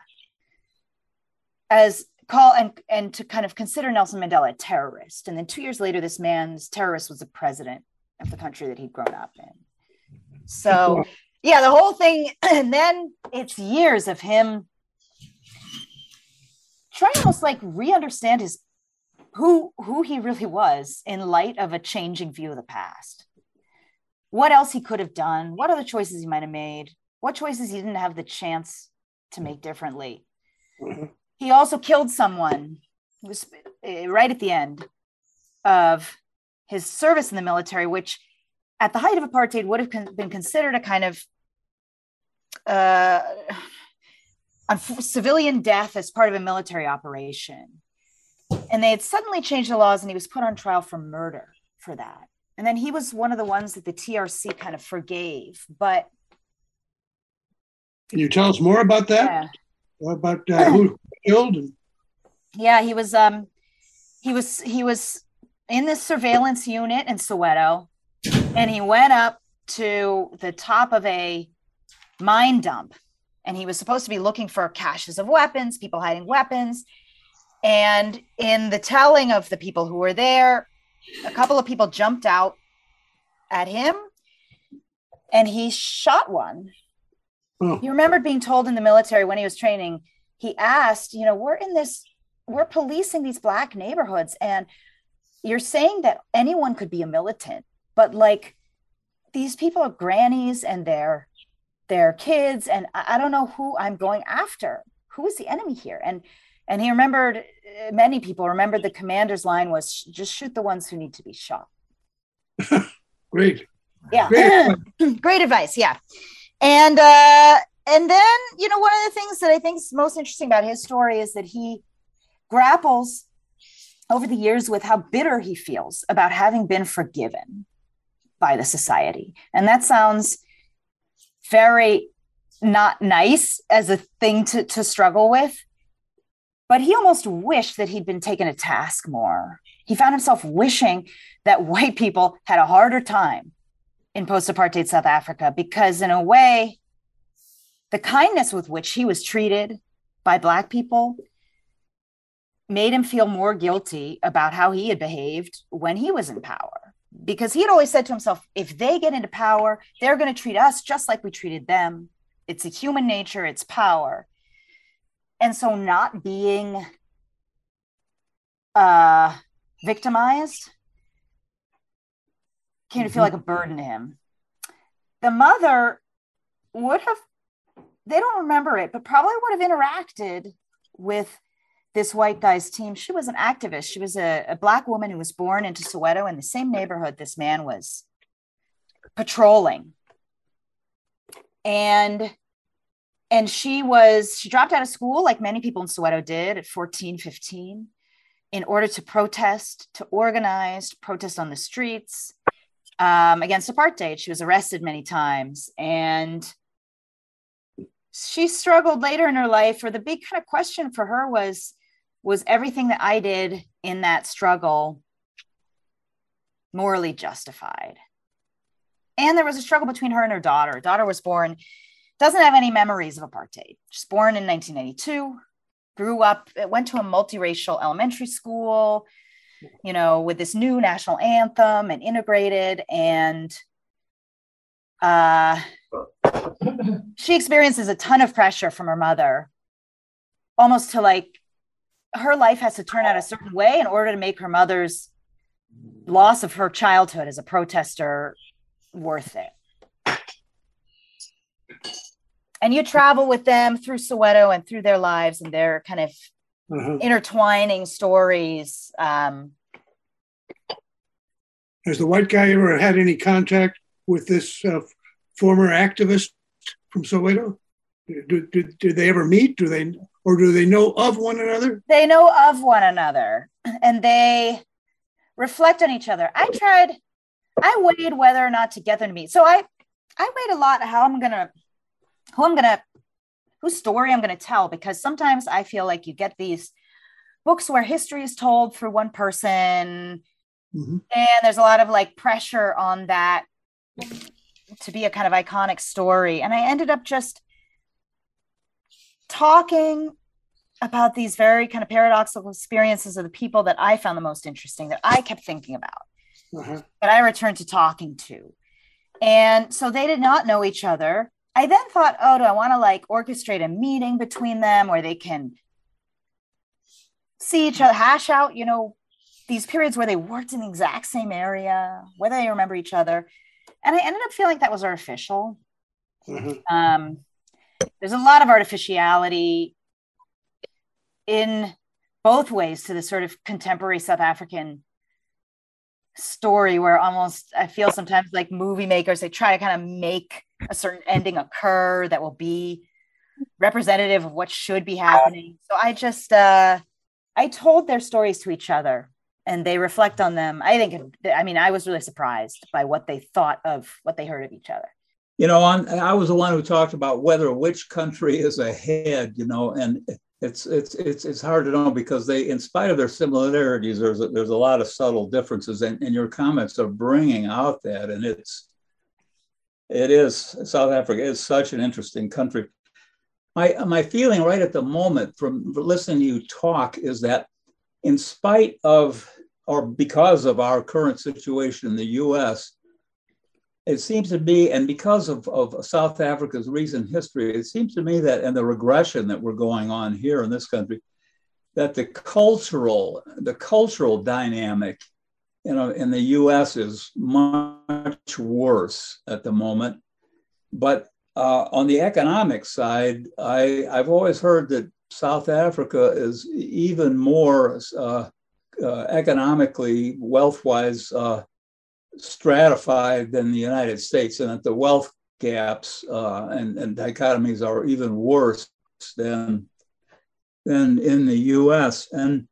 as call and and to kind of consider Nelson Mandela a terrorist. And then two years later, this man's terrorist was the president of the country that he'd grown up in. So yeah, the whole thing, (clears throat) and then it's years of him trying to almost like re-understand his who who he really was in light of a changing view of the past. What else he could have done? What other choices he might have made? What choices he didn't have the chance to make differently? He also killed someone. Was uh, right at the end of his service in the military, which at the height of apartheid would have been considered a kind of uh, (sighs) civilian death as part of a military operation. And they had suddenly changed the laws, and he was put on trial for murder for that. And then he was one of the ones that the TRC kind of forgave. But Can you tell us more about that? About uh, who (clears throat) killed yeah, he was um he was he was in this surveillance unit in Soweto, and he went up to the top of a mine dump and he was supposed to be looking for caches of weapons, people hiding weapons. And in the telling of the people who were there, a couple of people jumped out at him and he shot one. Hmm. He remembered being told in the military when he was training, he asked, you know, we're in this, we're policing these black neighborhoods, and you're saying that anyone could be a militant, but like these people are grannies and they're their kids, and I, I don't know who I'm going after. Who is the enemy here? And and he remembered uh, many people remembered the commander's line was just shoot the ones who need to be shot. (laughs) great. Yeah. Great (clears throat) Great advice. Yeah. And uh and then, you know, one of the things that I think is most interesting about his story is that he grapples over the years with how bitter he feels about having been forgiven by the society. And that sounds very not nice as a thing to, to struggle with. But he almost wished that he'd been taken a task more. He found himself wishing that (laughs) white people had a harder time in post apartheid South Africa because, in a way, the kindness with which he was treated by Black people made him feel more guilty about how he had behaved when he was in power. Because he had always said to himself, if they get into power, they're going to treat us just like we treated them. It's a human nature, it's power. and so not being uh, victimized came to feel like a burden to him. The mother would have, they don't remember it, but probably would have interacted with this white guy's team. She was an activist. She was a, a black woman who was born into Soweto in the same neighborhood this man was patrolling. And and she was she dropped out of school like many people in Soweto did at 14, 15 in order to protest, to organize, protest on the streets um, against apartheid. She was arrested many times. And she struggled later in her life, or the big kind of question for her was was everything that I did in that struggle morally justified? And there was a struggle between her and her daughter. Daughter was born, doesn't have any memories of apartheid. She's born in 1992, grew up, went to a multiracial elementary school, you know, with this new national anthem and integrated. And uh, she experiences a ton of pressure from her mother, almost to like her life has to turn out a certain way in order to make her mother's loss of her childhood as a protester worth it. And you travel with them through Soweto and through their lives and their kind of mm-hmm. intertwining stories. Um, Has the white guy ever had any contact with this uh, former activist from Soweto? Did, did, did they ever meet? Do they or do they know of one another? They know of one another and they reflect on each other. I tried, I weighed whether or not to get them to meet. So I I weighed a lot how I'm gonna who I'm gonna whose story I'm gonna tell because sometimes I feel like you get these books where history is told through one person mm-hmm. and there's a lot of like pressure on that to be a kind of iconic story. And I ended up just talking about these very kind of paradoxical experiences of the people that I found the most interesting, that I kept thinking about, uh-huh. that I returned to talking to. And so they did not know each other. I then thought, oh, do I want to like orchestrate a meeting between them where they can see each other, hash out, you know, these periods where they worked in the exact same area, whether they remember each other. And I ended up feeling that was artificial. Mm-hmm. Um, there's a lot of artificiality in both ways to the sort of contemporary South African story where almost I feel sometimes like movie makers they try to kind of make a certain ending occur that will be representative of what should be happening. So I just uh I told their stories to each other and they reflect on them. I think I mean I was really surprised by what they thought of what they heard of each other you know, on, I was the one who talked about whether which country is ahead, you know, and it's it's it's it's hard to know because they, in spite of their similarities, there's a, there's a lot of subtle differences, and, and your comments are bringing out that, and it's it is South Africa is such an interesting country. My my feeling right at the moment from listening to you talk is that, in spite of or because of our current situation in the U.S it seems to me, and because of, of South Africa's recent history, it seems to me that, and the regression that we're going on here in this country, that the cultural, the cultural dynamic, you know, in the U.S. is much worse at the moment. But uh, on the economic side, I, I've always heard that South Africa is even more uh, uh, economically, wealth-wise, uh, stratified than the United States, and that the wealth gaps uh, and, and dichotomies are even worse than than in the U.S. And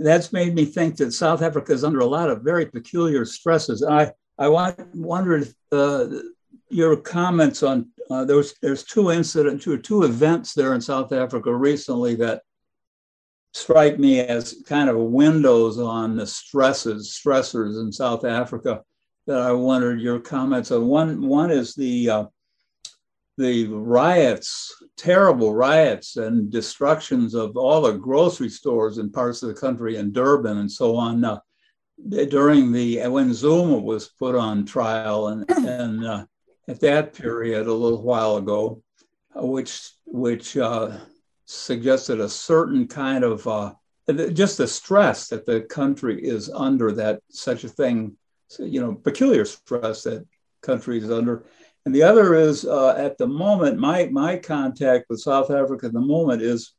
that's made me think that South Africa is under a lot of very peculiar stresses. I I want, wondered uh, your comments on uh, there's there's two incidents, two two events there in South Africa recently that strike me as kind of windows on the stresses, stressors in South Africa that I wondered your comments on. One, one is the uh, the riots, terrible riots and destructions of all the grocery stores in parts of the country in Durban and so on uh, during the when Zuma was put on trial and and uh, at that period a little while ago, which which uh, suggested a certain kind of uh, just the stress that the country is under that such a thing, you know, peculiar stress that country is under. And the other is uh, at the moment, my, my contact with South Africa at the moment is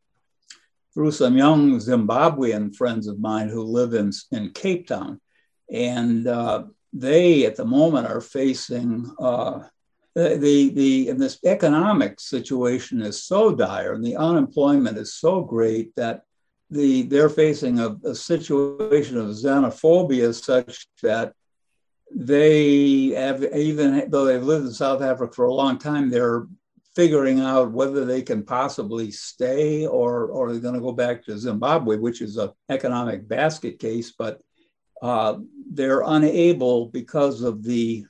through some young Zimbabwean friends of mine who live in, in Cape Town. And uh, they at the moment are facing uh, the, the, and this economic situation is so dire and the unemployment is so great that the, they're facing a, a situation of xenophobia such that they have even though they've lived in South Africa for a long time, they're figuring out whether they can possibly stay or or they're going to go back to Zimbabwe, which is an economic basket case, but uh, they're unable because of the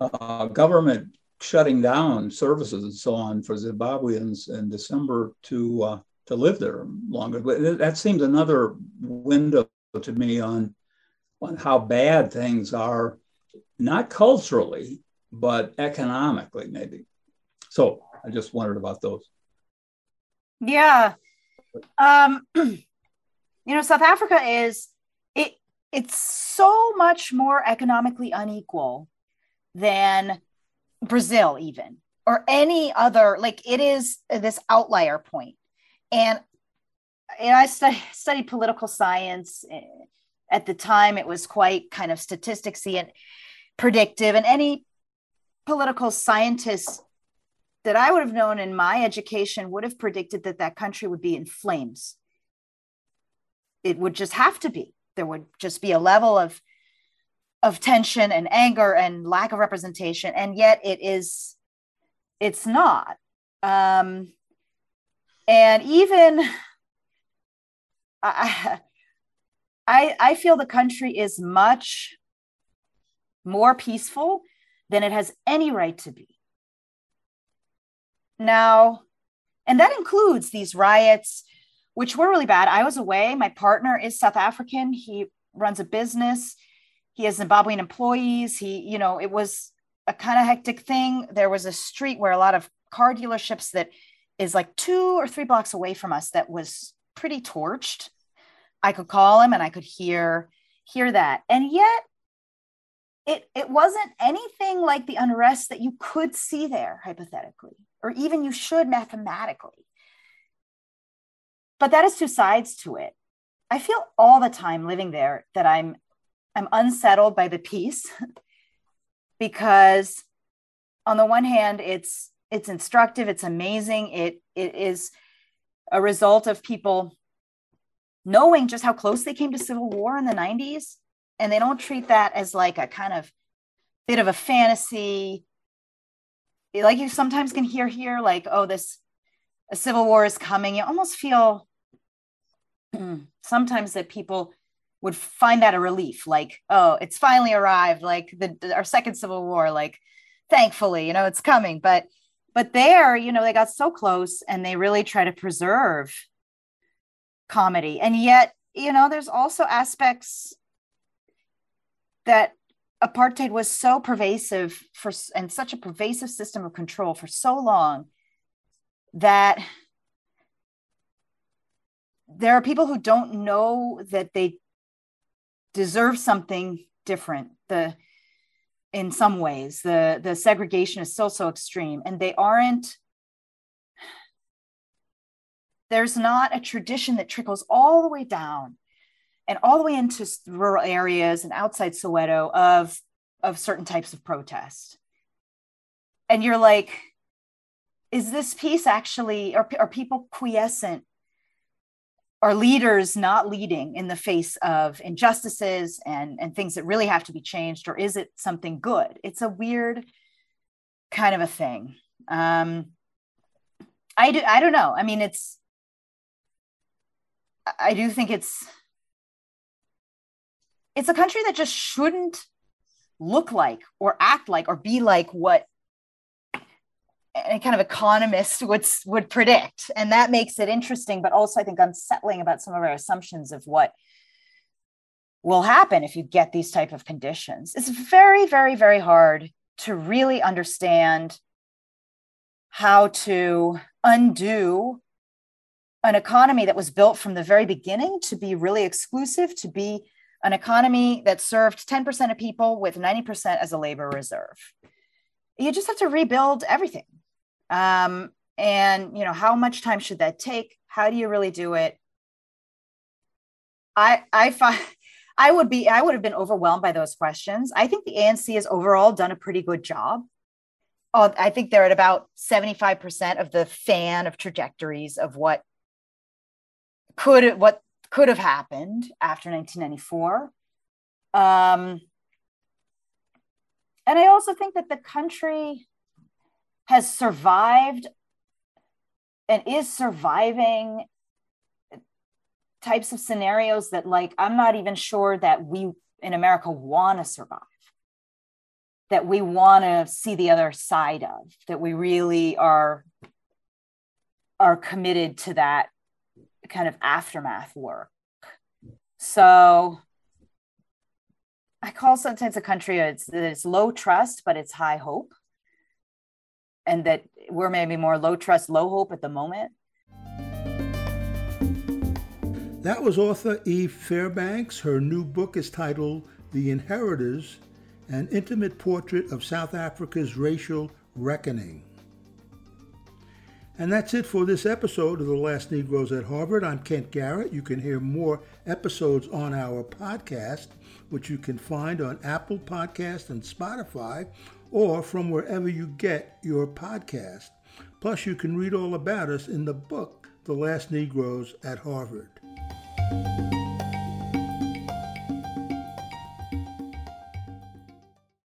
uh, government shutting down services and so on for Zimbabweans in December to uh, to live there longer. But that seems another window to me on on how bad things are, not culturally, but economically, maybe. So I just wondered about those. Yeah. Um, (clears throat) you know, South Africa is it it's so much more economically unequal than Brazil, even or any other. Like it is this outlier point, and and I studied political science. Eh, at the time, it was quite kind of statisticsy and predictive, and any political scientist that I would have known in my education would have predicted that that country would be in flames. It would just have to be. There would just be a level of of tension and anger and lack of representation and yet it is it's not. Um and even I, I i feel the country is much more peaceful than it has any right to be. Now and that includes these riots which were really bad. I was away. My partner is south african. He runs a business he has zimbabwean employees. He you know it was a kind of hectic thing. There was a street where a lot of car dealerships that is like two or three blocks away from us that was pretty torched. I could call him and i could hear hear that. And yet it it wasn't anything like the unrest that you could see there hypothetically or even you should mathematically. But that is two sides to it. I feel all the time living there that i'm I'm unsettled by the peace (laughs) because on the one hand it's it's instructive it's amazing. It it is a result of people knowing just how close they came to civil war in the 90s and they don't treat that as like a kind of bit of a fantasy. Like you sometimes can hear here like oh this a civil war is coming. You almost feel hmm, sometimes that people would find that a relief like oh it's finally arrived like the, our second civil war like thankfully you know it's coming. But but there you know they got so close and they really try to preserve comedy. And yet you know there's also aspects that apartheid was so pervasive for and such a pervasive system of control for so long that there are people who don't know that they deserve something different. The in some ways, the the segregation is still so extreme, and they aren't. There's not a tradition that trickles all the way down and all the way into rural areas and outside Soweto of of certain types of protest. And you're like, is this peace actually, are, are people quiescent are leaders not leading in the face of injustices and, and things that really have to be changed, or is it something good? It's a weird kind of a thing. Um, I do, I don't know. I mean, it's, I do think it's, it's a country that just shouldn't look like or act like or be like what a kind of economist would would predict and that makes it interesting but also i think unsettling about some of our assumptions of what will happen if you get these type of conditions it's very very very hard to really understand how to undo an economy that was built from the very beginning to be really exclusive, to be an economy that served 10% of people with 90% as a labor reserve. You just have to rebuild everything. Um, and you know, how much time should that take? How do you really do it? I I find (laughs) I would be I would have been overwhelmed by those questions. I think the ANC has overall done a pretty good job. I think they're at about 75% of the fan of trajectories of what could what could have happened after 1994. Um, and I also think that the country has survived and is surviving types of scenarios that like i'm not even sure that we in america want to survive that we want to see the other side of that we really are are committed to that kind of aftermath work. So I call sometimes a country it's, it's low trust, but it's high hope. And that we're maybe more low trust, low hope at the moment. That was author Eve Fairbanks. Her new book is titled The Inheritors An Intimate Portrait of South Africa's Racial Reckoning. And that's it for this episode of The Last Negroes at Harvard. I'm Kent Garrett. You can hear more episodes on our podcast, which you can find on Apple Podcast and Spotify, or from wherever you get your podcast. Plus, you can read all about us in the book, The Last Negroes at Harvard.